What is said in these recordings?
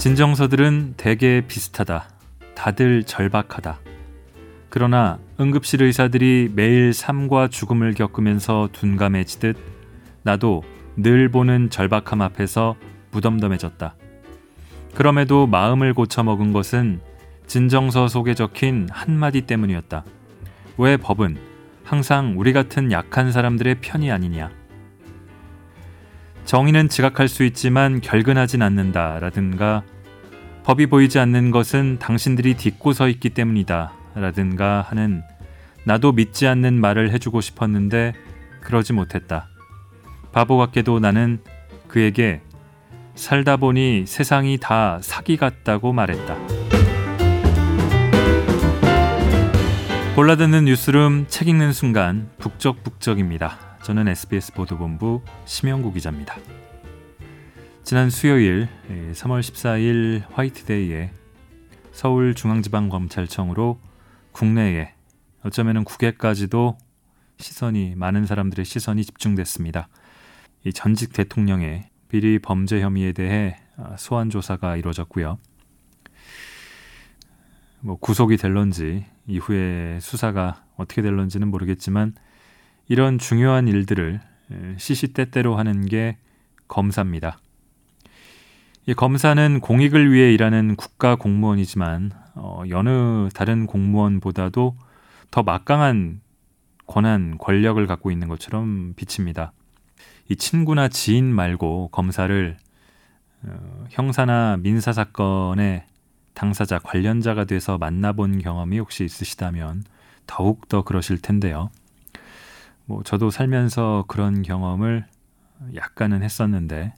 진정서들은 대개 비슷하다. 다들 절박하다. 그러나 응급실 의사들이 매일 삶과 죽음을 겪으면서 둔감해지듯 나도 늘 보는 절박함 앞에서 무덤덤해졌다. 그럼에도 마음을 고쳐먹은 것은 진정서 속에 적힌 한마디 때문이었다. 왜 법은 항상 우리 같은 약한 사람들의 편이 아니냐? 정의는 지각할 수 있지만 결근하진 않는다라든가 법이 보이지 않는 것은 당신들이 딛고 서 있기 때문이다 라든가 하는 나도 믿지 않는 말을 해주고 싶었는데 그러지 못했다. 바보 같게도 나는 그에게 살다 보니 세상이 다 사기 같다고 말했다. 골라듣는 뉴스룸 책 읽는 순간 북적북적입니다. 저는 SBS 보도본부 심영구 기자입니다. 지난 수요일 3월 14일 화이트데이에 서울중앙지방검찰청으로 국내에 어쩌면 국외까지도 시선이 많은 사람들의 시선이 집중됐습니다. 이 전직 대통령의 비리 범죄 혐의에 대해 아, 소환 조사가 이루어졌고요. 뭐 구속이 될런지 이후에 수사가 어떻게 될런지는 모르겠지만 이런 중요한 일들을 시시때때로 하는 게 검사입니다. 이 검사는 공익을 위해 일하는 국가 공무원이지만 어, 여느 다른 공무원보다도 더 막강한 권한, 권력을 갖고 있는 것처럼 비칩니다. 이 친구나 지인 말고 검사를 어, 형사나 민사 사건의 당사자 관련자가 돼서 만나본 경험이 혹시 있으시다면 더욱 더 그러실 텐데요. 뭐 저도 살면서 그런 경험을 약간은 했었는데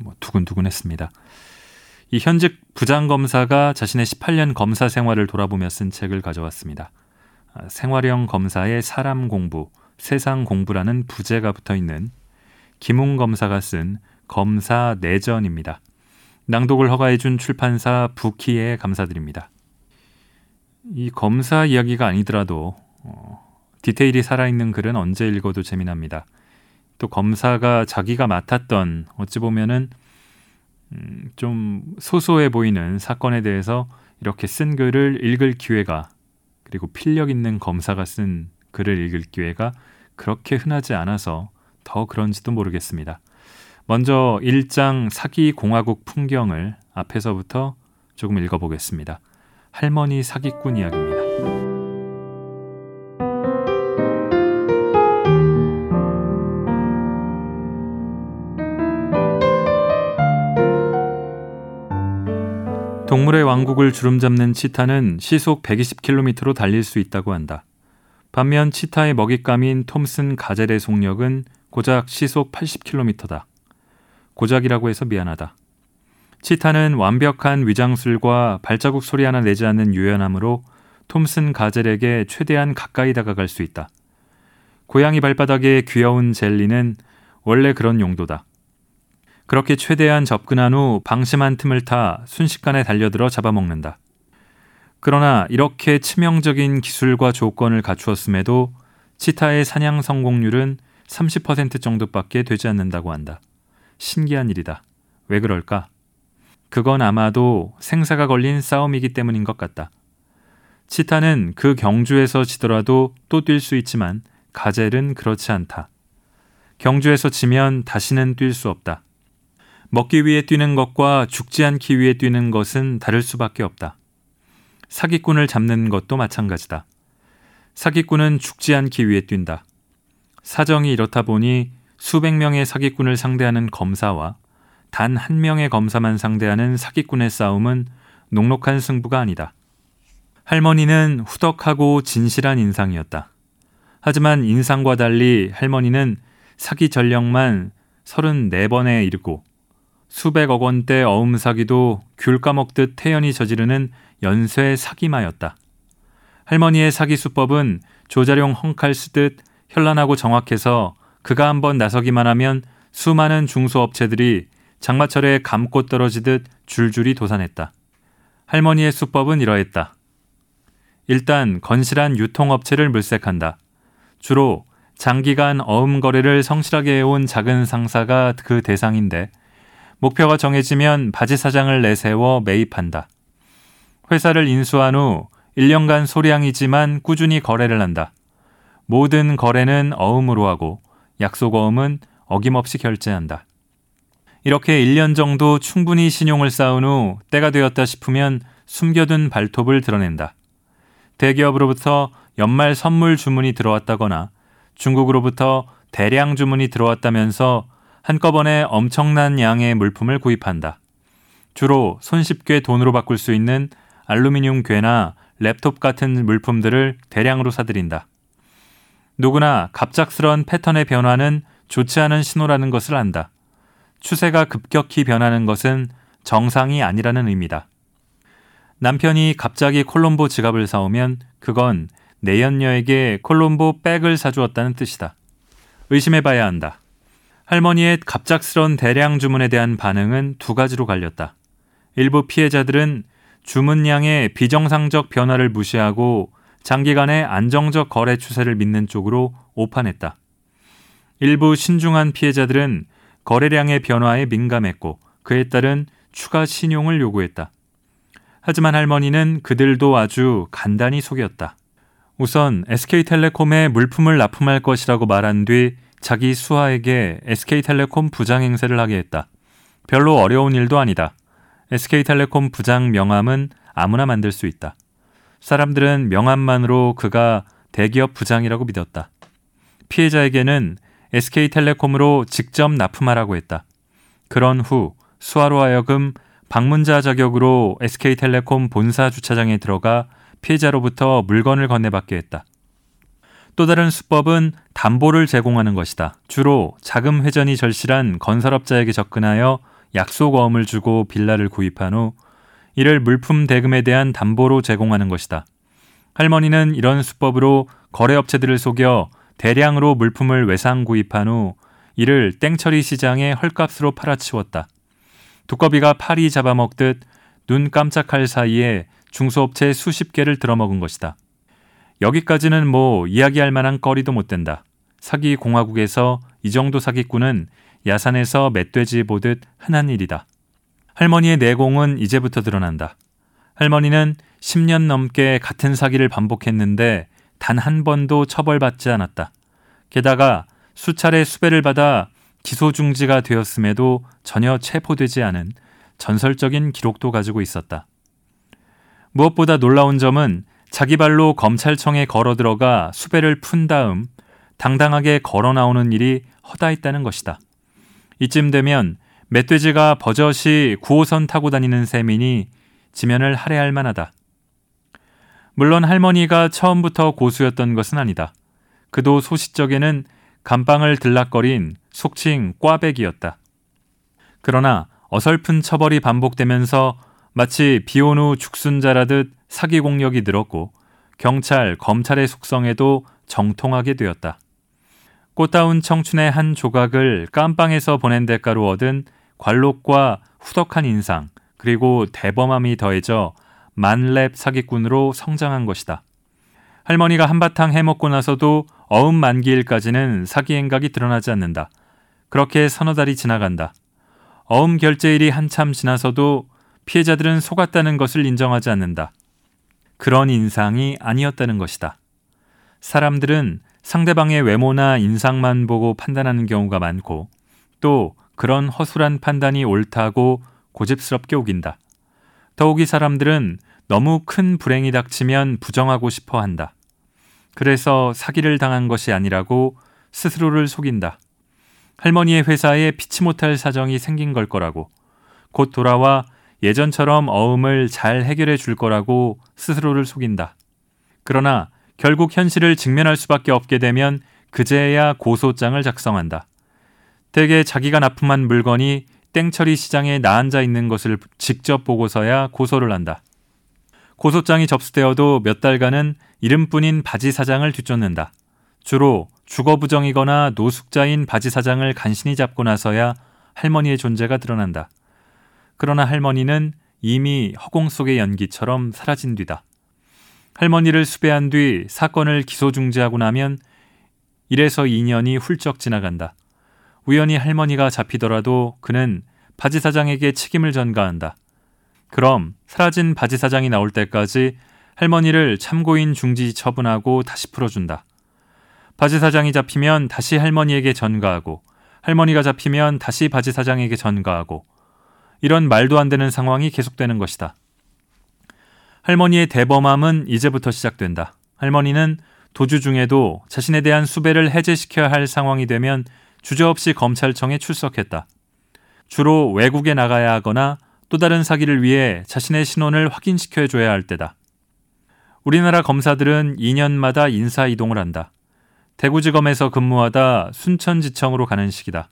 뭐 두근두근했습니다. 이 현직 부장검사가 자신의 18년 검사 생활을 돌아보며 쓴 책을 가져왔습니다. 아, 생활형 검사의 사람 공부, 세상 공부라는 부제가 붙어 있는 김웅 검사가 쓴 검사 내전입니다. 낭독을 허가해준 출판사 부키에 감사드립니다. 이 검사 이야기가 아니더라도 어, 디테일이 살아있는 글은 언제 읽어도 재미납니다. 또 검사가 자기가 맡았던 어찌 보면은 음, 좀 소소해 보이는 사건에 대해서 이렇게 쓴 글을 읽을 기회가 그리고 필력 있는 검사가 쓴 글을 읽을 기회가 그렇게 흔하지 않아서 더 그런지도 모르겠습니다. 먼저 1장 사기 공화국 풍경을 앞에서부터 조금 읽어보겠습니다. 할머니 사기꾼 이야기입니다. 동물의 왕국을 주름잡는 치타는 시속 120km로 달릴 수 있다고 한다. 반면 치타의 먹잇감인 톰슨 가젤의 속력은 고작 시속 80km다. 고작이라고 해서 미안하다. 치타는 완벽한 위장술과 발자국 소리 하나 내지 않는 유연함으로 톰슨 가젤에게 최대한 가까이 다가갈 수 있다. 고양이 발바닥의 귀여운 젤리는 원래 그런 용도다. 그렇게 최대한 접근한 후 방심한 틈을 타 순식간에 달려들어 잡아먹는다. 그러나 이렇게 치명적인 기술과 조건을 갖추었음에도 치타의 사냥 성공률은 30% 정도밖에 되지 않는다고 한다. 신기한 일이다. 왜 그럴까? 그건 아마도 생사가 걸린 싸움이기 때문인 것 같다. 치타는 그 경주에서 지더라도 또 뛸 수 있지만 가젤은 그렇지 않다. 경주에서 지면 다시는 뛸 수 없다. 먹기 위해 뛰는 것과 죽지 않기 위해 뛰는 것은 다를 수밖에 없다. 사기꾼을 잡는 것도 마찬가지다. 사기꾼은 죽지 않기 위해 뛴다. 사정이 이렇다 보니 수백 명의 사기꾼을 상대하는 검사와 단 한 명의 검사만 상대하는 사기꾼의 싸움은 녹록한 승부가 아니다. 할머니는 후덕하고 진실한 인상이었다. 하지만 인상과 달리 할머니는 사기 전력만 34번에 이르고 수백억 원대 어음 사기도 귤 까먹듯 태연히 저지르는 연쇄 사기마였다. 할머니의 사기 수법은 조자룡 헝칼 쓰듯 현란하고 정확해서 그가 한번 나서기만 하면 수많은 중소업체들이 장마철에 감고 떨어지듯 줄줄이 도산했다. 할머니의 수법은 이러했다. 일단 건실한 유통업체를 물색한다. 주로 장기간 어음 거래를 성실하게 해온 작은 상사가 그 대상인데 목표가 정해지면 바지 사장을 내세워 매입한다. 회사를 인수한 후 1년간 소량이지만 꾸준히 거래를 한다. 모든 거래는 어음으로 하고 약속 어음은 어김없이 결제한다. 이렇게 1년 정도 충분히 신용을 쌓은 후 때가 되었다 싶으면 숨겨둔 발톱을 드러낸다. 대기업으로부터 연말 선물 주문이 들어왔다거나 중국으로부터 대량 주문이 들어왔다면서 한꺼번에 엄청난 양의 물품을 구입한다. 주로 손쉽게 돈으로 바꿀 수 있는 알루미늄 괴나 랩톱 같은 물품들을 대량으로 사들인다. 누구나 갑작스런 패턴의 변화는 좋지 않은 신호라는 것을 안다. 추세가 급격히 변하는 것은 정상이 아니라는 의미다. 남편이 갑자기 콜롬보 지갑을 사오면 그건 내연녀에게 콜롬보 백을 사주었다는 뜻이다. 의심해봐야 한다. 할머니의 갑작스런 대량 주문에 대한 반응은 두 가지로 갈렸다. 일부 피해자들은 주문량의 비정상적 변화를 무시하고 장기간의 안정적 거래 추세를 믿는 쪽으로 오판했다. 일부 신중한 피해자들은 거래량의 변화에 민감했고 그에 따른 추가 신용을 요구했다. 하지만 할머니는 그들도 아주 간단히 속였다. 우선 SK텔레콤에 물품을 납품할 것이라고 말한 뒤 자기 수하에게 SK텔레콤 부장 행세를 하게 했다. 별로 어려운 일도 아니다. SK텔레콤 부장 명함은 아무나 만들 수 있다. 사람들은 명함만으로 그가 대기업 부장이라고 믿었다. 피해자에게는 SK텔레콤으로 직접 납품하라고 했다. 그런 후 수하로 하여금 방문자 자격으로 SK텔레콤 본사 주차장에 들어가 피해자로부터 물건을 건네받게 했다. 또 다른 수법은 담보를 제공하는 것이다. 주로 자금 회전이 절실한 건설업자에게 접근하여 약속어음을 주고 빌라를 구입한 후 이를 물품 대금에 대한 담보로 제공하는 것이다. 할머니는 이런 수법으로 거래업체들을 속여 대량으로 물품을 외상 구입한 후 이를 땡처리 시장에 헐값으로 팔아치웠다. 두꺼비가 파리 잡아먹듯 눈 깜짝할 사이에 중소업체 수십 개를 들어먹은 것이다. 여기까지는 뭐 이야기할 만한 거리도 못 된다. 사기 공화국에서 이 정도 사기꾼은 야산에서 멧돼지 보듯 흔한 일이다. 할머니의 내공은 이제부터 드러난다. 할머니는 10년 넘게 같은 사기를 반복했는데 단 한 번도 처벌받지 않았다. 게다가 수차례 수배를 받아 기소 중지가 되었음에도 전혀 체포되지 않은 전설적인 기록도 가지고 있었다. 무엇보다 놀라운 점은 자기 발로 검찰청에 걸어 들어가 수배를 푼 다음 당당하게 걸어 나오는 일이 허다했다는 것이다. 이쯤 되면 멧돼지가 버젓이 9호선 타고 다니는 셈이니 지면을 할애할 만하다. 물론 할머니가 처음부터 고수였던 것은 아니다. 그도 소시적에는 감방을 들락거린 속칭 꽈배기였다. 그러나 어설픈 처벌이 반복되면서 마치 비온 후 죽순 자라듯 사기 공력이 늘었고 경찰, 검찰의 속성에도 정통하게 되었다. 꽃다운 청춘의 한 조각을 깜빵에서 보낸 대가로 얻은 관록과 후덕한 인상, 그리고 대범함이 더해져 만렙 사기꾼으로 성장한 것이다. 할머니가 한바탕 해먹고 나서도 어음 만기일까지는 사기 행각이 드러나지 않는다. 그렇게 서너 달이 지나간다. 어음 결제일이 한참 지나서도 피해자들은 속았다는 것을 인정하지 않는다. 그런 인상이 아니었다는 것이다. 사람들은 상대방의 외모나 인상만 보고 판단하는 경우가 많고 또 그런 허술한 판단이 옳다고 고집스럽게 우긴다. 더욱이 사람들은 너무 큰 불행이 닥치면 부정하고 싶어 한다. 그래서 사기를 당한 것이 아니라고 스스로를 속인다. 할머니의 회사에 피치 못할 사정이 생긴 걸 거라고 곧 돌아와 예전처럼 어음을 잘 해결해 줄 거라고 스스로를 속인다. 그러나 결국 현실을 직면할 수밖에 없게 되면 그제야 고소장을 작성한다. 대개 자기가 납품한 물건이 땡처리 시장에 나앉아 있는 것을 직접 보고서야 고소를 한다. 고소장이 접수되어도 몇 달간은 이름뿐인 바지 사장을 뒤쫓는다. 주로 주거 부정이거나 노숙자인 바지 사장을 간신히 잡고 나서야 할머니의 존재가 드러난다. 그러나 할머니는 이미 허공 속의 연기처럼 사라진 뒤다. 할머니를 수배한 뒤 사건을 기소 중지하고 나면 1에서 2년이 훌쩍 지나간다. 우연히 할머니가 잡히더라도 그는 바지 사장에게 책임을 전가한다. 그럼 사라진 바지 사장이 나올 때까지 할머니를 참고인 중지 처분하고 다시 풀어준다. 바지 사장이 잡히면 다시 할머니에게 전가하고 할머니가 잡히면 다시 바지 사장에게 전가하고 이런 말도 안 되는 상황이 계속되는 것이다. 할머니의 대범함은 이제부터 시작된다. 할머니는 도주 중에도 자신에 대한 수배를 해제시켜야 할 상황이 되면 주저없이 검찰청에 출석했다. 주로 외국에 나가야 하거나 또 다른 사기를 위해 자신의 신원을 확인시켜줘야 할 때다. 우리나라 검사들은 2년마다 인사 이동을 한다. 대구지검에서 근무하다 순천지청으로 가는 시기다.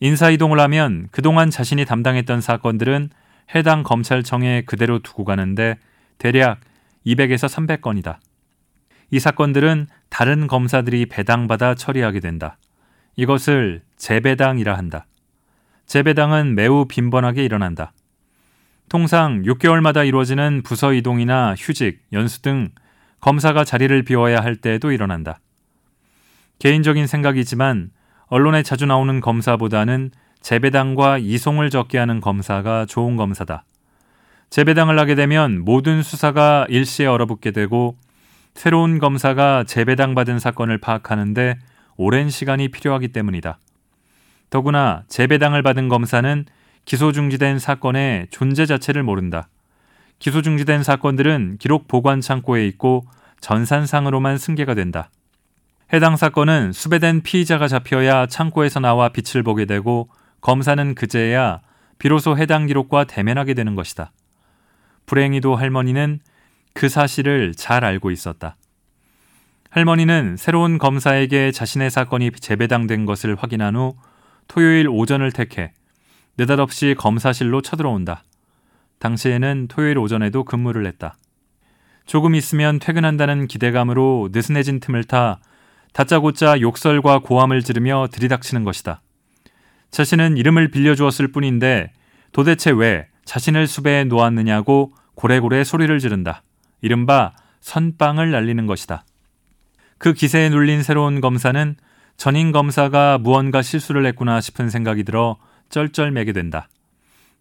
인사 이동을 하면 그동안 자신이 담당했던 사건들은 해당 검찰청에 그대로 두고 가는데 대략 200에서 300건이다. 이 사건들은 다른 검사들이 배당받아 처리하게 된다. 이것을 재배당이라 한다. 재배당은 매우 빈번하게 일어난다. 통상 6개월마다 이루어지는 부서 이동이나 휴직, 연수 등 검사가 자리를 비워야 할 때에도 일어난다. 개인적인 생각이지만 언론에 자주 나오는 검사보다는 재배당과 이송을 적게 하는 검사가 좋은 검사다. 재배당을 하게 되면 모든 수사가 일시에 얼어붙게 되고 새로운 검사가 재배당 받은 사건을 파악하는데 오랜 시간이 필요하기 때문이다. 더구나 재배당을 받은 검사는 기소 중지된 사건의 존재 자체를 모른다. 기소 중지된 사건들은 기록 보관 창고에 있고 전산상으로만 승계가 된다. 해당 사건은 수배된 피의자가 잡혀야 창고에서 나와 빛을 보게 되고 검사는 그제야 비로소 해당 기록과 대면하게 되는 것이다. 불행히도 할머니는 그 사실을 잘 알고 있었다. 할머니는 새로운 검사에게 자신의 사건이 재배당된 것을 확인한 후 토요일 오전을 택해 느닷없이 검사실로 쳐들어온다. 당시에는 토요일 오전에도 근무를 했다. 조금 있으면 퇴근한다는 기대감으로 느슨해진 틈을 타 다짜고짜 욕설과 고함을 지르며 들이닥치는 것이다. 자신은 이름을 빌려주었을 뿐인데 도대체 왜 자신을 수배해 놓았느냐고 고래고래 소리를 지른다. 이른바 선빵을 날리는 것이다. 그 기세에 눌린 새로운 검사는 전임 검사가 무언가 실수를 했구나 싶은 생각이 들어 쩔쩔매게 된다.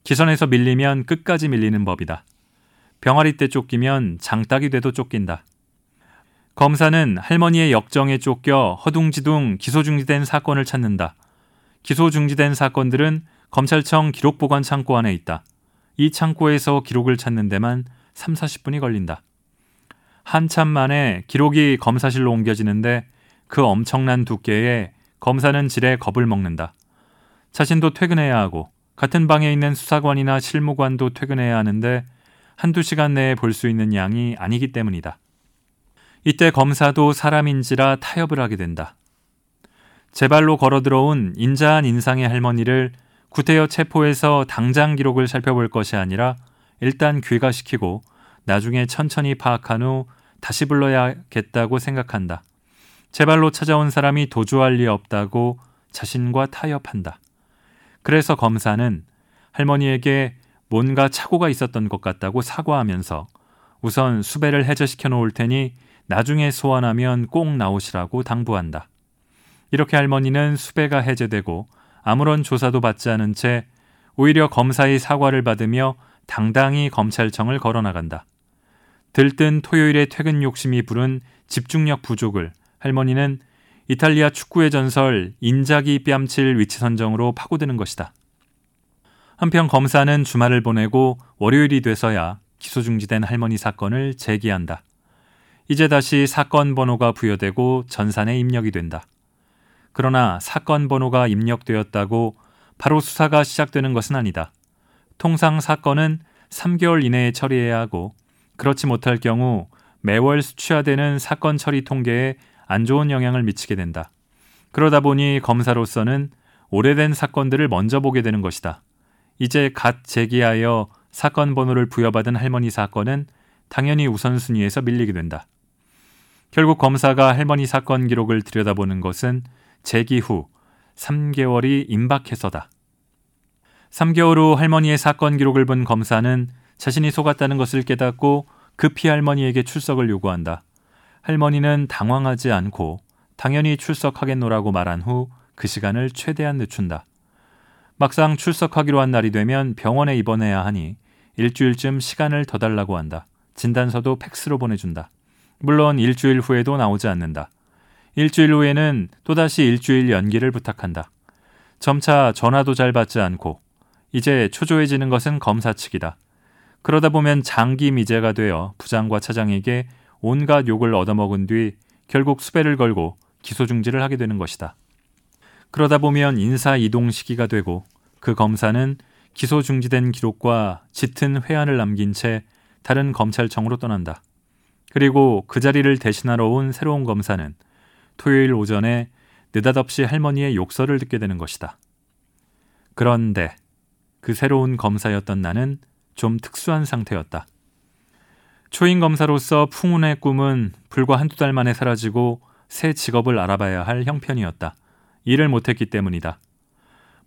기선에서 밀리면 끝까지 밀리는 법이다. 병아리 때 쫓기면 장딱이 돼도 쫓긴다. 검사는 할머니의 역정에 쫓겨 허둥지둥 기소 중지된 사건을 찾는다. 기소 중지된 사건들은 검찰청 기록보관 창고 안에 있다. 이 창고에서 기록을 찾는 데만 3, 40분이 걸린다. 한참 만에 기록이 검사실로 옮겨지는데 그 엄청난 두께에 검사는 지레 겁을 먹는다. 자신도 퇴근해야 하고 같은 방에 있는 수사관이나 실무관도 퇴근해야 하는데 한두 시간 내에 볼 수 있는 양이 아니기 때문이다. 이때 검사도 사람인지라 타협을 하게 된다. 제 발로 걸어 들어온 인자한 인상의 할머니를 구태여 체포해서 당장 기록을 살펴볼 것이 아니라 일단 귀가시키고 나중에 천천히 파악한 후 다시 불러야겠다고 생각한다. 제 발로 찾아온 사람이 도주할 리 없다고 자신과 타협한다. 그래서 검사는 할머니에게 뭔가 착오가 있었던 것 같다고 사과하면서 우선 수배를 해제시켜 놓을 테니 나중에 소환하면 꼭 나오시라고 당부한다. 이렇게 할머니는 수배가 해제되고 아무런 조사도 받지 않은 채 오히려 검사의 사과를 받으며 당당히 검찰청을 걸어나간다. 들뜬 토요일의 퇴근 욕심이 부른 집중력 부족을 할머니는 이탈리아 축구의 전설 인자기 뺨칠 위치 선정으로 파고드는 것이다. 한편 검사는 주말을 보내고 월요일이 돼서야 기소 중지된 할머니 사건을 제기한다. 이제 다시 사건 번호가 부여되고 전산에 입력이 된다. 그러나 사건 번호가 입력되었다고 바로 수사가 시작되는 것은 아니다. 통상 사건은 3개월 이내에 처리해야 하고 그렇지 못할 경우 매월 수취화되는 사건 처리 통계에 안 좋은 영향을 미치게 된다. 그러다 보니 검사로서는 오래된 사건들을 먼저 보게 되는 것이다. 이제 갓 제기하여 사건 번호를 부여받은 할머니 사건은 당연히 우선순위에서 밀리게 된다. 결국 검사가 할머니 사건 기록을 들여다보는 것은 제기 후 3개월이 임박해서다. 3개월 후 할머니의 사건 기록을 본 검사는 자신이 속았다는 것을 깨닫고 급히 할머니에게 출석을 요구한다. 할머니는 당황하지 않고 당연히 출석하겠노라고 말한 후 그 시간을 최대한 늦춘다. 막상 출석하기로 한 날이 되면 병원에 입원해야 하니 일주일쯤 시간을 더 달라고 한다. 진단서도 팩스로 보내준다. 물론 일주일 후에도 나오지 않는다. 일주일 후에는 또다시 일주일 연기를 부탁한다. 점차 전화도 잘 받지 않고 이제 초조해지는 것은 검사 측이다. 그러다 보면 장기 미제가 되어 부장과 차장에게 온갖 욕을 얻어먹은 뒤 결국 수배를 걸고 기소 중지를 하게 되는 것이다. 그러다 보면 인사 이동 시기가 되고 그 검사는 기소 중지된 기록과 짙은 회한을 남긴 채 다른 검찰청으로 떠난다. 그리고 그 자리를 대신하러 온 새로운 검사는 토요일 오전에 느닷없이 할머니의 욕설을 듣게 되는 것이다. 그런데 그 새로운 검사였던 나는 좀 특수한 상태였다. 초임 검사로서 풍운의 꿈은 불과 한두 달 만에 사라지고 새 직업을 알아봐야 할 형편이었다. 일을 못했기 때문이다.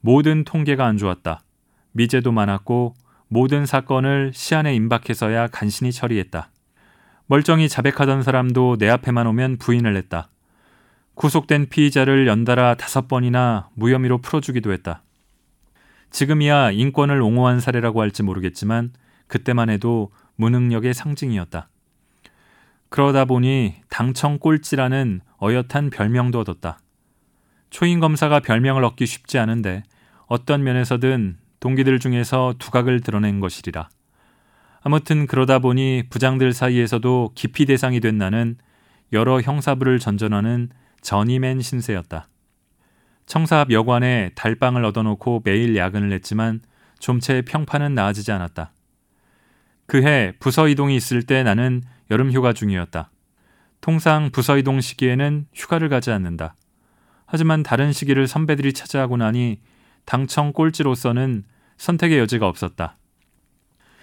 모든 통계가 안 좋았다. 미제도 많았고 모든 사건을 시안에 임박해서야 간신히 처리했다. 멀쩡히 자백하던 사람도 내 앞에만 오면 부인을 했다. 구속된 피의자를 연달아 다섯 번이나 무혐의로 풀어주기도 했다. 지금이야 인권을 옹호한 사례라고 할지 모르겠지만 그때만 해도 무능력의 상징이었다. 그러다 보니 당청 꼴찌라는 어엿한 별명도 얻었다. 초임 검사가 별명을 얻기 쉽지 않은데 어떤 면에서든 동기들 중에서 두각을 드러낸 것이리라. 아무튼 그러다 보니 부장들 사이에서도 기피 대상이 된 나는 여러 형사부를 전전하는 전임맨 신세였다. 청사 앞 여관에 달방을 얻어놓고 매일 야근을 했지만 좀채 평판은 나아지지 않았다. 그해 부서 이동이 있을 때 나는 여름 휴가 중이었다. 통상 부서 이동 시기에는 휴가를 가지 않는다. 하지만 다른 시기를 선배들이 차지하고 나니 당청 꼴찌로서는 선택의 여지가 없었다.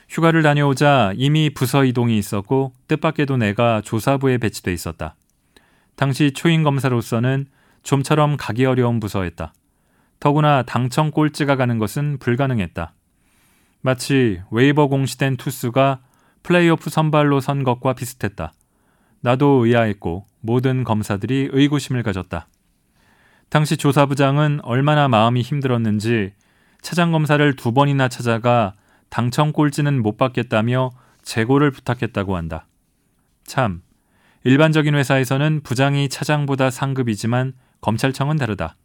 휴가를 다녀오자 이미 부서 이동이 있었고 뜻밖에도 내가 조사부에 배치돼 있었다. 당시 초임 검사로서는 좀처럼 가기 어려운 부서였다. 더구나 당청 꼴찌가 가는 것은 불가능했다. 마치 웨이버 공시된 투수가 플레이오프 선발로 선 것과 비슷했다. 나도 의아했고 모든 검사들이 의구심을 가졌다. 당시 조사부장은 얼마나 마음이 힘들었는지 차장 검사를 두 번이나 찾아가 당청 꼴찌는 못 받겠다며 재고를 부탁했다고 한다. 참, 일반적인 회사에서는 부장이 차장보다 상급이지만 검찰청은 다르다.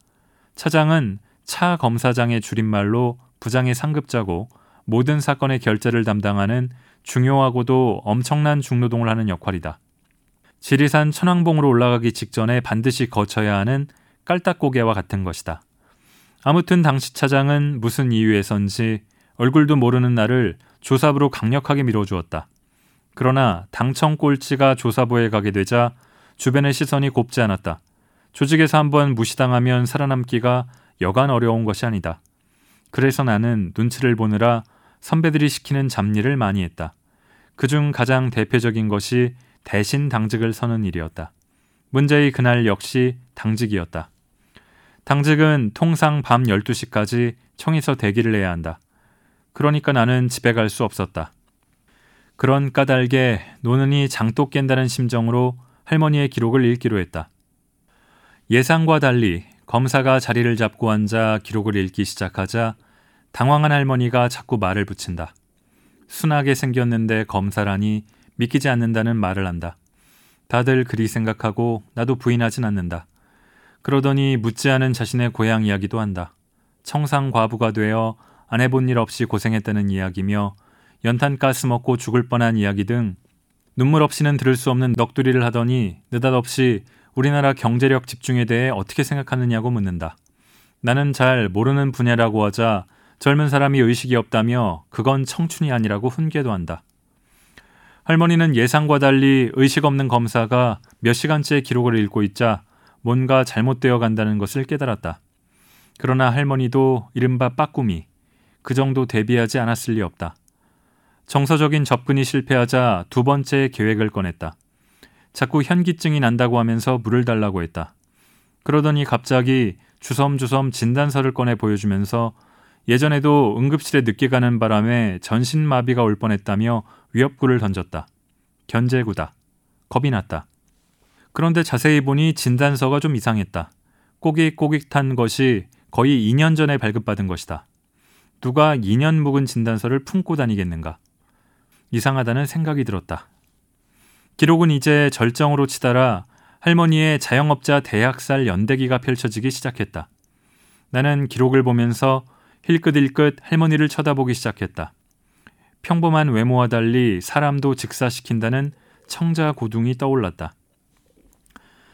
차장은 차 검사장의 줄임말로 부장의 상급자고 모든 사건의 결재를 담당하는 중요하고도 엄청난 중노동을 하는 역할이다. 지리산 천왕봉으로 올라가기 직전에 반드시 거쳐야 하는 깔딱고개와 같은 것이다. 아무튼 당시 차장은 무슨 이유에선지 얼굴도 모르는 나를 조사부로 강력하게 밀어주었다. 그러나 당청 꼴찌가 조사부에 가게 되자 주변의 시선이 곱지 않았다. 조직에서 한번 무시당하면 살아남기가 여간 어려운 것이 아니다. 그래서 나는 눈치를 보느라 선배들이 시키는 잡일을 많이 했다. 그중 가장 대표적인 것이 대신 당직을 서는 일이었다. 문제의 그날 역시 당직이었다. 당직은 통상 밤 12시까지 청에서 대기를 해야 한다. 그러니까 나는 집에 갈 수 없었다. 그런 까닭에 노는이 장독 깬다는 심정으로 할머니의 기록을 읽기로 했다. 예상과 달리 검사가 자리를 잡고 앉아 기록을 읽기 시작하자 당황한 할머니가 자꾸 말을 붙인다. 순하게 생겼는데 검사라니 믿기지 않는다는 말을 한다. 다들 그리 생각하고 나도 부인하진 않는다. 그러더니 묻지 않은 자신의 고향 이야기도 한다. 청상 과부가 되어 안 해본 일 없이 고생했다는 이야기며 연탄가스 먹고 죽을 뻔한 이야기 등 눈물 없이는 들을 수 없는 넋두리를 하더니 느닷없이 우리나라 경제력 집중에 대해 어떻게 생각하느냐고 묻는다. 나는 잘 모르는 분야라고 하자 젊은 사람이 의식이 없다며 그건 청춘이 아니라고 훈계도 한다. 할머니는 예상과 달리 의식 없는 검사가 몇 시간째 기록을 읽고 있자 뭔가 잘못되어 간다는 것을 깨달았다. 그러나 할머니도 이른바 빠꾸미, 그 정도 대비하지 않았을 리 없다. 정서적인 접근이 실패하자 두 번째 계획을 꺼냈다. 자꾸 현기증이 난다고 하면서 물을 달라고 했다. 그러더니 갑자기 주섬주섬 진단서를 꺼내 보여주면서 예전에도 응급실에 늦게 가는 바람에 전신마비가 올 뻔했다며 위협구를 던졌다. 견제구다. 겁이 났다. 그런데 자세히 보니 진단서가 좀 이상했다. 꼬깃꼬깃한 것이 거의 2년 전에 발급받은 것이다. 누가 2년 묵은 진단서를 품고 다니겠는가? 이상하다는 생각이 들었다. 기록은 이제 절정으로 치달아 할머니의 자영업자 대학살 연대기가 펼쳐지기 시작했다. 나는 기록을 보면서 힐끗힐끗 할머니를 쳐다보기 시작했다. 평범한 외모와 달리 사람도 직사시킨다는 청자 고둥이 떠올랐다.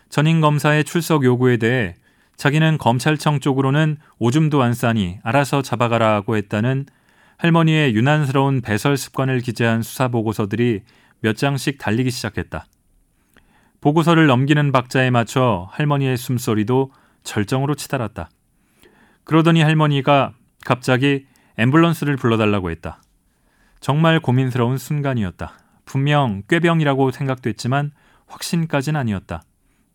전인 검사의 출석 요구에 대해 자기는 검찰청 쪽으로는 오줌도 안 싸니 알아서 잡아가라고 했다는 할머니의 유난스러운 배설 습관을 기재한 수사 보고서들이 몇 장씩 달리기 시작했다. 보고서를 넘기는 박자에 맞춰 할머니의 숨소리도 절정으로 치달았다. 그러더니 할머니가 갑자기 앰뷸런스를 불러달라고 했다. 정말 고민스러운 순간이었다. 분명 꾀병이라고 생각됐지만 확신까진 아니었다.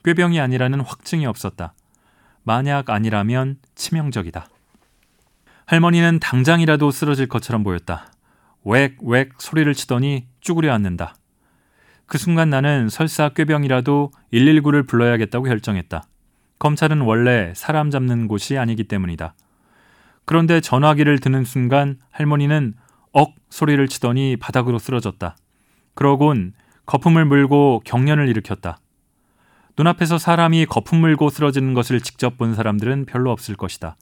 꾀병이 아니라는 확증이 없었다. 만약 아니라면 치명적이다. 할머니는 당장이라도 쓰러질 것처럼 보였다. 웩웩 소리를 치더니 쭈그려 앉는다. 그 순간 나는 설사 꾀병이라도 119를 불러야겠다고 결정했다. 검찰은 원래 사람 잡는 곳이 아니기 때문이다. 그런데 전화기를 드는 순간 할머니는 억 소리를 치더니 바닥으로 쓰러졌다. 그러곤 거품을 물고 경련을 일으켰다. 눈앞에서 사람이 거품 물고 쓰러지는 것을 직접 본 사람들은 별로 없을 것이다.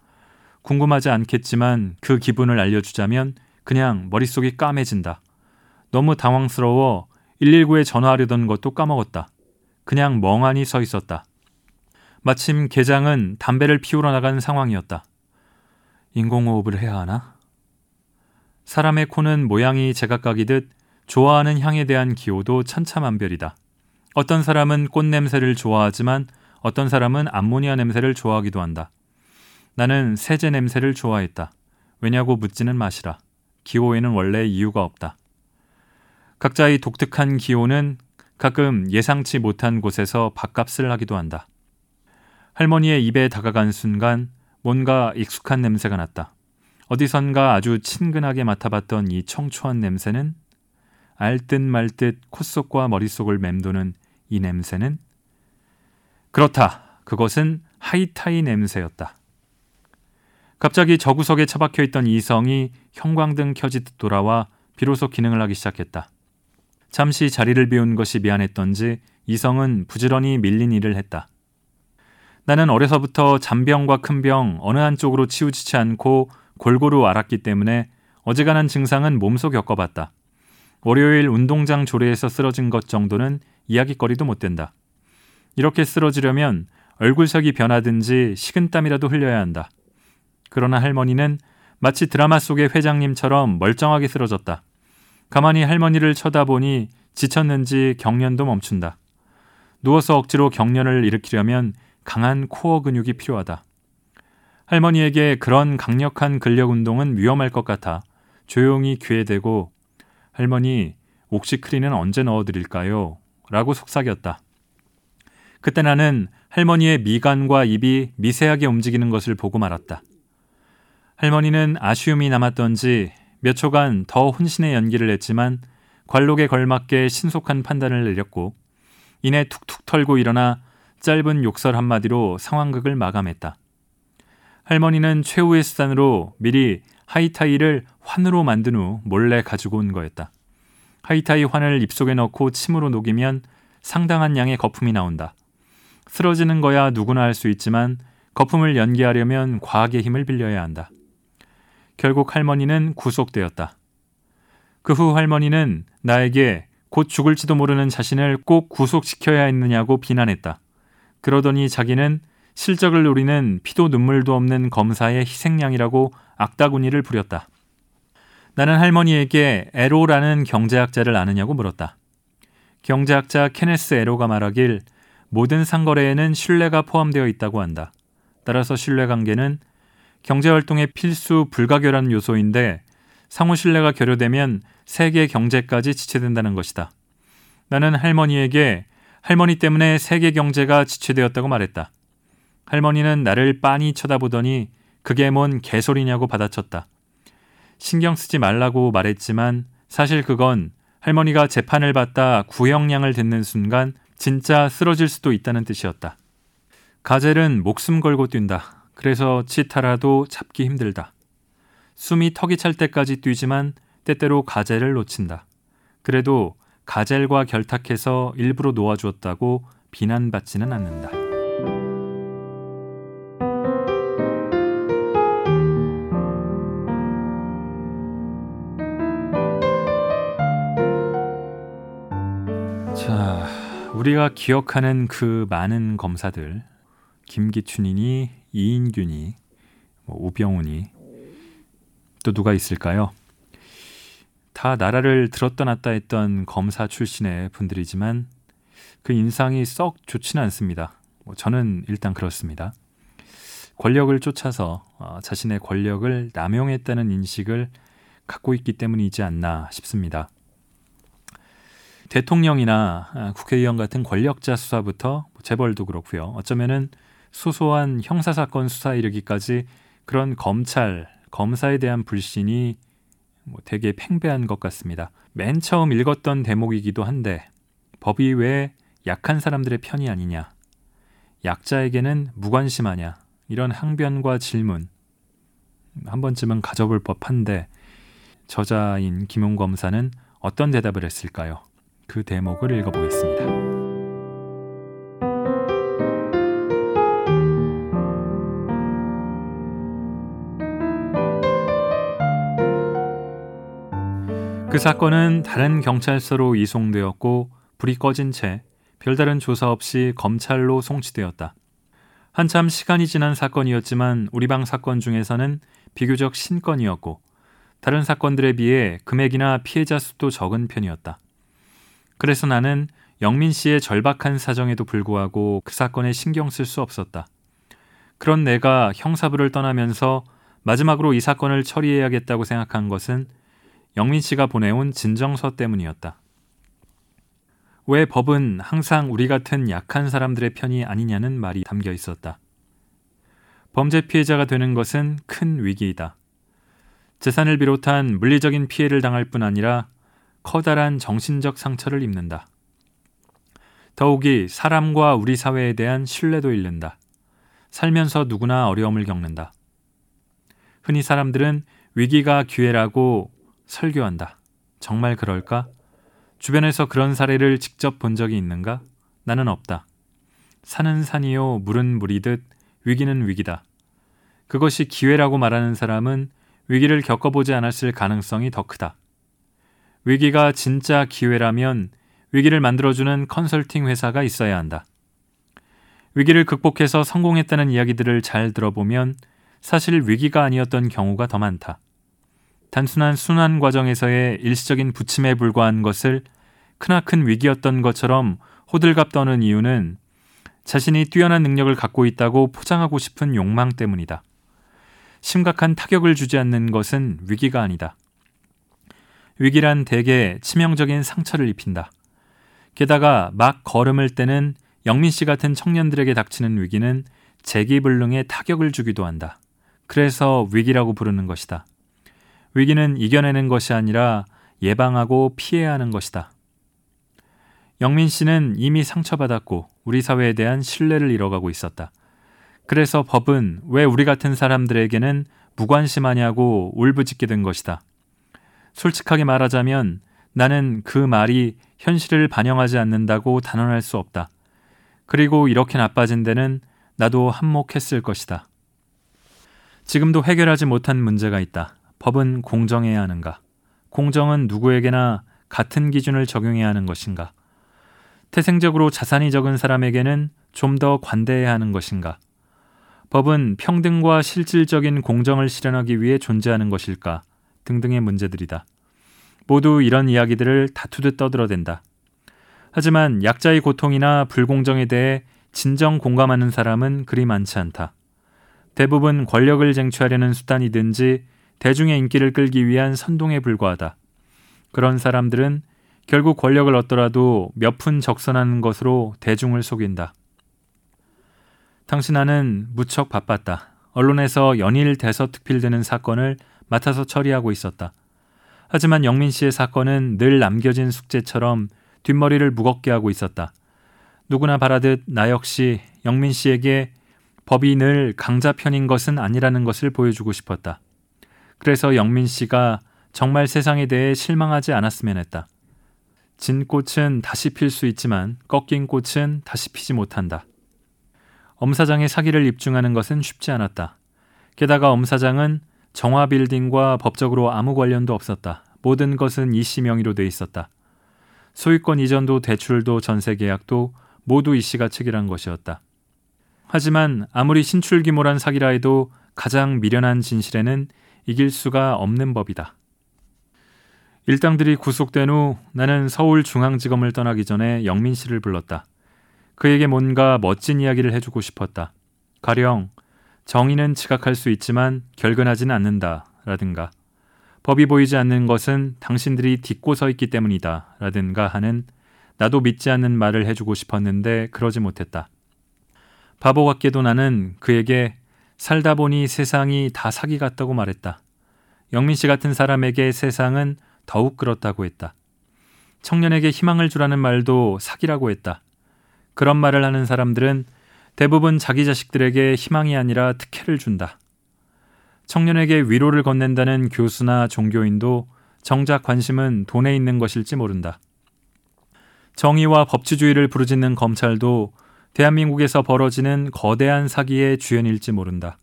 궁금하지 않겠지만 그 기분을 알려주자면 그냥 머릿속이 까매진다. 너무 당황스러워 119에 전화하려던 것도 까먹었다. 그냥 멍하니 서 있었다. 마침 계장은 담배를 피우러 나간 상황이었다. 인공호흡을 해야 하나? 사람의 코는 모양이 제각각이듯 좋아하는 향에 대한 기호도 천차만별이다. 어떤 사람은 꽃 냄새를 좋아하지만 어떤 사람은 암모니아 냄새를 좋아하기도 한다. 나는 세제 냄새를 좋아했다. 왜냐고 묻지는 마시라. 기호에는 원래 이유가 없다. 각자의 독특한 기호는 가끔 예상치 못한 곳에서 밥값을 하기도 한다. 할머니의 입에 다가간 순간 뭔가 익숙한 냄새가 났다. 어디선가 아주 친근하게 맡아봤던 이 청초한 냄새는 알듯 말듯 콧속과 머릿속을 맴도는 이 냄새는 그렇다. 그것은 하이타이 냄새였다. 갑자기 저구석에 처박혀 있던 이성이 형광등 켜지듯 돌아와 비로소 기능을 하기 시작했다. 잠시 자리를 비운 것이 미안했던지 이성은 부지런히 밀린 일을 했다. 나는 어려서부터 잔병과 큰 병 어느 한쪽으로 치우치지 않고 골고루 알았기 때문에 어지간한 증상은 몸소 겪어봤다. 월요일 운동장 조례에서 쓰러진 것 정도는 이야기거리도 못 된다. 이렇게 쓰러지려면 얼굴색이 변하든지 식은땀이라도 흘려야 한다. 그러나 할머니는 마치 드라마 속의 회장님처럼 멀쩡하게 쓰러졌다. 가만히 할머니를 쳐다보니 지쳤는지 경련도 멈춘다. 누워서 억지로 경련을 일으키려면 강한 코어 근육이 필요하다. 할머니에게 그런 강력한 근력 운동은 위험할 것 같아 조용히 귀에 대고 할머니 옥시크린은 언제 넣어드릴까요? 라고 속삭였다. 그때 나는 할머니의 미간과 입이 미세하게 움직이는 것을 보고 말았다. 할머니는 아쉬움이 남았던지 몇 초간 더 혼신의 연기를 했지만 관록에 걸맞게 신속한 판단을 내렸고 이내 툭툭 털고 일어나 짧은 욕설 한마디로 상황극을 마감했다. 할머니는 최후의 수단으로 미리 하이타이를 환으로 만든 후 몰래 가지고 온 거였다. 하이타이 환을 입속에 넣고 침으로 녹이면 상당한 양의 거품이 나온다. 쓰러지는 거야 누구나 할 수 있지만 거품을 연기하려면 과학의 힘을 빌려야 한다. 결국 할머니는 구속되었다. 그 후 할머니는 나에게 곧 죽을지도 모르는 자신을 꼭 구속시켜야 했느냐고 비난했다. 그러더니 자기는 실적을 노리는 피도 눈물도 없는 검사의 희생양이라고 악다구니를 부렸다. 나는 할머니에게 에로라는 경제학자를 아느냐고 물었다. 경제학자 케네스 에로가 말하길 모든 상거래에는 신뢰가 포함되어 있다고 한다. 따라서 신뢰관계는 경제활동의 필수 불가결한 요소인데 상호 신뢰가 결여되면 세계 경제까지 지체된다는 것이다. 나는 할머니에게 할머니 때문에 세계 경제가 지체되었다고 말했다. 할머니는 나를 빤히 쳐다보더니 그게 뭔 개소리냐고 받아쳤다. 신경 쓰지 말라고 말했지만 사실 그건 할머니가 재판을 받다 구형량을 듣는 순간 진짜 쓰러질 수도 있다는 뜻이었다. 가젤은 목숨 걸고 뛴다. 그래서 치타라도 잡기 힘들다. 숨이 턱이 찰 때까지 뛰지만 때때로 가젤을 놓친다. 그래도 가젤과 결탁해서 일부러 놓아주었다고 비난받지는 않는다. 자, 우리가 기억하는 그 많은 검사들, 김기춘이니 이인균이, 뭐 우병우니 또 누가 있을까요? 다 나라를 들었다 놨다 했던 검사 출신의 분들이지만 그 인상이 썩 좋지는 않습니다. 뭐 저는 일단 그렇습니다. 권력을 쫓아서 어, 자신의 권력을 남용했다는 인식을 갖고 있기 때문이지 않나 싶습니다. 대통령이나 아, 국회의원 같은 권력자 수사부터 뭐 재벌도 그렇고요. 어쩌면은 소소한 형사 사건 수사 이르기까지 그런 검찰, 검사에 대한 불신이 뭐 되게 팽배한 것 같습니다. 맨 처음 읽었던 대목이기도 한데 법이 왜 약한 사람들의 편이 아니냐, 약자에게는 무관심하냐 이런 항변과 질문 한 번쯤은 가져볼 법한데 저자인 김용 검사는 어떤 대답을 했을까요? 그 대목을 읽어보겠습니다. 그 사건은 다른 경찰서로 이송되었고 불이 꺼진 채 별다른 조사 없이 검찰로 송치되었다. 한참 시간이 지난 사건이었지만 우리 방 사건 중에서는 비교적 신건이었고 다른 사건들에 비해 금액이나 피해자 수도 적은 편이었다. 그래서 나는 영민 씨의 절박한 사정에도 불구하고 그 사건에 신경 쓸 수 없었다. 그런 내가 형사부를 떠나면서 마지막으로 이 사건을 처리해야겠다고 생각한 것은 영민 씨가 보내온 진정서 때문이었다. 왜 법은 항상 우리 같은 약한 사람들의 편이 아니냐는 말이 담겨 있었다. 범죄 피해자가 되는 것은 큰 위기이다. 재산을 비롯한 물리적인 피해를 당할 뿐 아니라 커다란 정신적 상처를 입는다. 더욱이 사람과 우리 사회에 대한 신뢰도 잃는다. 살면서 누구나 어려움을 겪는다. 흔히 사람들은 위기가 기회라고 설교한다. 정말 그럴까? 주변에서 그런 사례를 직접 본 적이 있는가? 나는 없다. 산은 산이요, 물은 물이듯 위기는 위기다. 그것이 기회라고 말하는 사람은 위기를 겪어보지 않았을 가능성이 더 크다. 위기가 진짜 기회라면 위기를 만들어주는 컨설팅 회사가 있어야 한다. 위기를 극복해서 성공했다는 이야기들을 잘 들어보면 사실 위기가 아니었던 경우가 더 많다. 단순한 순환 과정에서의 일시적인 부침에 불과한 것을 크나큰 위기였던 것처럼 호들갑 떠는 이유는 자신이 뛰어난 능력을 갖고 있다고 포장하고 싶은 욕망 때문이다. 심각한 타격을 주지 않는 것은 위기가 아니다. 위기란 대개 치명적인 상처를 입힌다. 게다가 막 걸음을 떼는 영민 씨 같은 청년들에게 닥치는 위기는 재기불능에 타격을 주기도 한다. 그래서 위기라고 부르는 것이다. 위기는 이겨내는 것이 아니라 예방하고 피해야 하는 것이다. 영민 씨는 이미 상처받았고 우리 사회에 대한 신뢰를 잃어가고 있었다. 그래서 법은 왜 우리 같은 사람들에게는 무관심하냐고 울부짖게 된 것이다. 솔직하게 말하자면 나는 그 말이 현실을 반영하지 않는다고 단언할 수 없다. 그리고 이렇게 나빠진 데는 나도 한몫했을 것이다. 지금도 해결하지 못한 문제가 있다. 법은 공정해야 하는가? 공정은 누구에게나 같은 기준을 적용해야 하는 것인가? 태생적으로 자산이 적은 사람에게는 좀 더 관대해야 하는 것인가? 법은 평등과 실질적인 공정을 실현하기 위해 존재하는 것일까? 등등의 문제들이다. 모두 이런 이야기들을 다투듯 떠들어댄다. 하지만 약자의 고통이나 불공정에 대해 진정 공감하는 사람은 그리 많지 않다. 대부분 권력을 쟁취하려는 수단이든지 대중의 인기를 끌기 위한 선동에 불과하다. 그런 사람들은 결국 권력을 얻더라도 몇 푼 적선하는 것으로 대중을 속인다. 당신 나는 무척 바빴다. 언론에서 연일 대서특필되는 사건을 맡아서 처리하고 있었다. 하지만 영민 씨의 사건은 늘 남겨진 숙제처럼 뒷머리를 무겁게 하고 있었다. 누구나 바라듯 나 역시 영민 씨에게 법이 늘 강자 편인 것은 아니라는 것을 보여주고 싶었다. 그래서 영민 씨가 정말 세상에 대해 실망하지 않았으면 했다. 진 꽃은 다시 필 수 있지만 꺾인 꽃은 다시 피지 못한다. 엄 사장의 사기를 입증하는 것은 쉽지 않았다. 게다가 엄 사장은 정화 빌딩과 법적으로 아무 관련도 없었다. 모든 것은 이씨 명의로 돼 있었다. 소유권 이전도 대출도 전세 계약도 모두 이 씨가 체결한 것이었다. 하지만 아무리 신출귀몰한 사기라 해도 가장 미련한 진실에는 이길 수가 없는 법이다. 일당들이 구속된 후 나는 서울중앙지검을 떠나기 전에 영민 씨를 불렀다. 그에게 뭔가 멋진 이야기를 해주고 싶었다. 가령 정의는 지각할 수 있지만 결근하지는 않는다 라든가 법이 보이지 않는 것은 당신들이 딛고 서 있기 때문이다 라든가 하는 나도 믿지 않는 말을 해주고 싶었는데 그러지 못했다. 바보 같게도 나는 그에게 살다 보니 세상이 다 사기 같다고 말했다. 영민 씨 같은 사람에게 세상은 더욱 그렇다고 했다. 청년에게 희망을 주라는 말도 사기라고 했다. 그런 말을 하는 사람들은 대부분 자기 자식들에게 희망이 아니라 특혜를 준다. 청년에게 위로를 건넨다는 교수나 종교인도 정작 관심은 돈에 있는 것일지 모른다. 정의와 법치주의를 부르짖는 검찰도 대한민국에서 벌어지는 거대한 사기의 주연일지 모른다.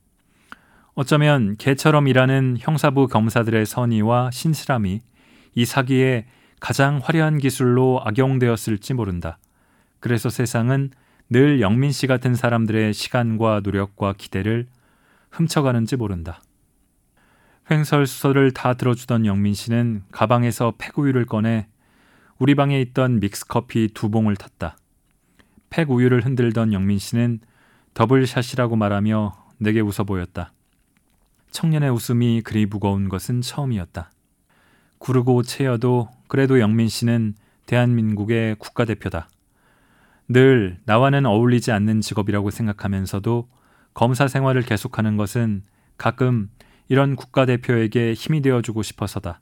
어쩌면 개처럼 일하는 형사부 검사들의 선의와 신실함이 이 사기에 가장 화려한 기술로 악용되었을지 모른다. 그래서 세상은 늘 영민 씨 같은 사람들의 시간과 노력과 기대를 훔쳐가는지 모른다. 횡설수설을 다 들어주던 영민 씨는 가방에서 팩우유를 꺼내 우리 방에 있던 믹스커피 두 봉을 탔다. 팩우유를 흔들던 영민 씨는 더블샷이라고 말하며 내게 웃어 보였다. 청년의 웃음이 그리 무거운 것은 처음이었다. 구르고 채여도 그래도 영민 씨는 대한민국의 국가대표다. 늘 나와는 어울리지 않는 직업이라고 생각하면서도 검사 생활을 계속하는 것은 가끔 이런 국가대표에게 힘이 되어주고 싶어서다.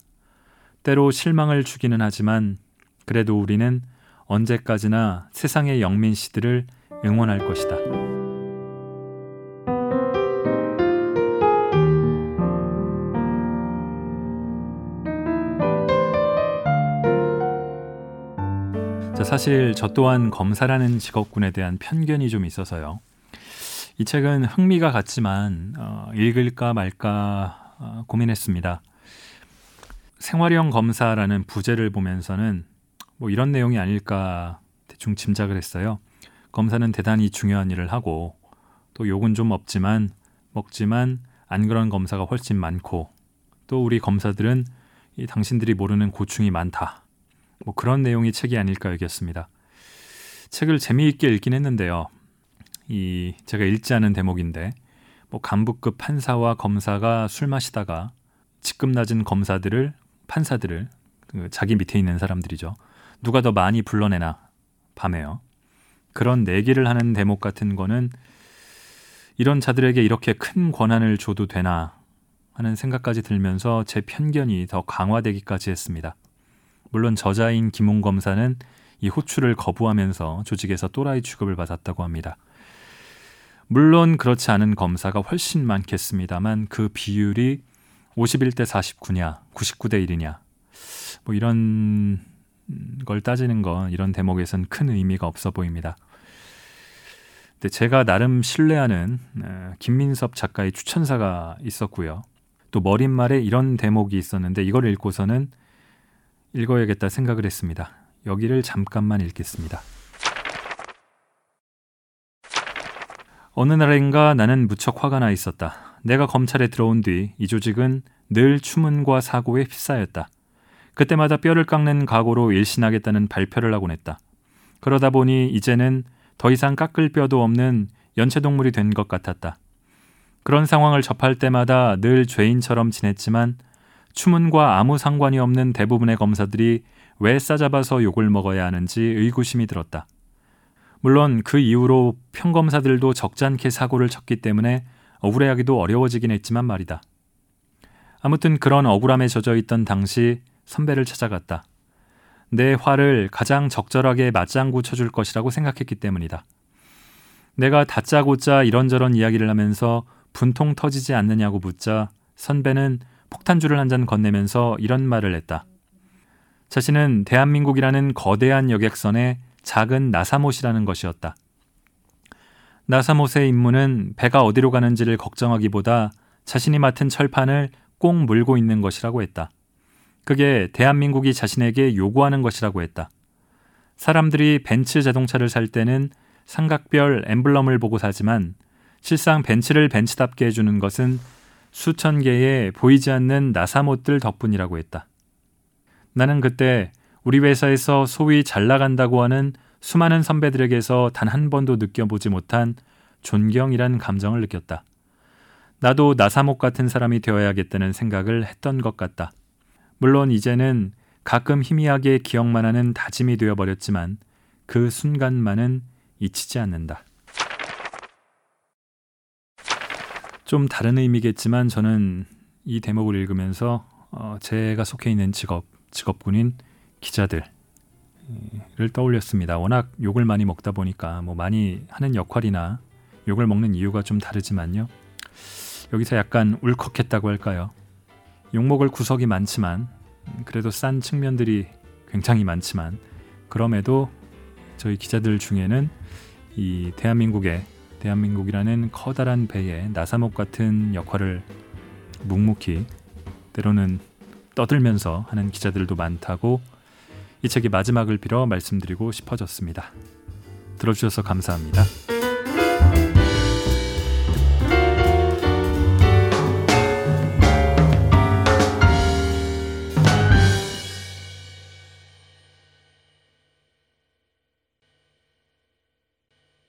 때로 실망을 주기는 하지만 그래도 우리는 언제까지나 세상의 영민 씨들을 응원할 것이다. 사실 저 또한 검사라는 직업군에 대한 편견이 좀 있어서요. 이 책은 흥미가 갔지만 어, 읽을까 말까 어, 고민했습니다. 생활형 검사라는 부제를 보면서는 뭐 이런 내용이 아닐까 대충 짐작을 했어요. 검사는 대단히 중요한 일을 하고 또 욕은 좀 없지만 먹지만 안 그런 검사가 훨씬 많고 또 우리 검사들은 이 당신들이 모르는 고충이 많다. 뭐 그런 내용이 책이 아닐까 여겼습니다. 책을 재미있게 읽긴 했는데요. 이 제가 읽지 않은 대목인데 뭐 간부급 판사와 검사가 술 마시다가 직급 낮은 검사들을 판사들을 그 자기 밑에 있는 사람들이죠. 누가 더 많이 불러내나 밤에요. 그런 내기를 하는 대목 같은 거는 이런 자들에게 이렇게 큰 권한을 줘도 되나 하는 생각까지 들면서 제 편견이 더 강화되기까지 했습니다. 물론 저자인 김웅 검사는 이 호출을 거부하면서 조직에서 또라이 취급을 받았다고 합니다. 물론 그렇지 않은 검사가 훨씬 많겠습니다만 그 비율이 51대 49냐, 99대 1이냐, 뭐 이런 걸 따지는 건 이런 대목에선 큰 의미가 없어 보입니다. 근데 제가 나름 신뢰하는 김민섭 작가의 추천사가 있었고요. 또 머릿말에 이런 대목이 있었는데 이걸 읽고서는 읽어야겠다 생각을 했습니다. 여기를 잠깐만 읽겠습니다. 어느 날인가 나는 무척 화가 나 있었다. 내가 검찰에 들어온 뒤 이 조직은 늘 추문과 사고에 휩싸였다. 그때마다 뼈를 깎는 각오로 일신하겠다는 발표를 하곤 했다. 그러다 보니 이제는 더 이상 깎을 뼈도 없는 연체동물이 된 것 같았다. 그런 상황을 접할 때마다 늘 죄인처럼 지냈지만 추문과 아무 상관이 없는 대부분의 검사들이 왜 싸잡아서 욕을 먹어야 하는지 의구심이 들었다. 물론 그 이후로 평검사들도 적잖게 사고를 쳤기 때문에 억울해하기도 어려워지긴 했지만 말이다. 아무튼 그런 억울함에 젖어 있던 당시 선배를 찾아갔다. 내 화를 가장 적절하게 맞장구 쳐줄 것이라고 생각했기 때문이다. 내가 다짜고짜 이런저런 이야기를 하면서 분통 터지지 않느냐고 묻자 선배는 폭탄주를 한 잔 건네면서 이런 말을 했다. 자신은 대한민국이라는 거대한 여객선의 작은 나사못이라는 것이었다. 나사못의 임무는 배가 어디로 가는지를 걱정하기보다 자신이 맡은 철판을 꼭 물고 있는 것이라고 했다. 그게 대한민국이 자신에게 요구하는 것이라고 했다. 사람들이 벤츠 자동차를 살 때는 삼각별 엠블럼을 보고 사지만 실상 벤츠를 벤츠답게 해주는 것은 수천 개의 보이지 않는 나사못들 덕분이라고 했다. 나는 그때 우리 회사에서 소위 잘 나간다고 하는 수많은 선배들에게서 단 한 번도 느껴보지 못한 존경이란 감정을 느꼈다. 나도 나사목 같은 사람이 되어야겠다는 생각을 했던 것 같다. 물론 이제는 가끔 희미하게 기억만 하는 다짐이 되어버렸지만 그 순간만은 잊히지 않는다. 좀 다른 의미겠지만 저는 이 대목을 읽으면서 어, 제가 속해 있는 직업, 직업군인 기자들을 떠올렸습니다. 워낙 욕을 많이 먹다 보니까 뭐 많이 하는 역할이나 욕을 먹는 이유가 좀 다르지만요. 여기서 약간 울컥했다고 할까요? 욕먹을 구석이 많지만 그래도 싼 측면들이 굉장히 많지만 그럼에도 저희 기자들 중에는 이 대한민국의 대한민국이라는 커다란 배에 나사목 같은 역할을 묵묵히 때로는 떠들면서 하는 기자들도 많다고 이 책의 마지막을 빌어 말씀드리고 싶어졌습니다. 들어주셔서 감사합니다.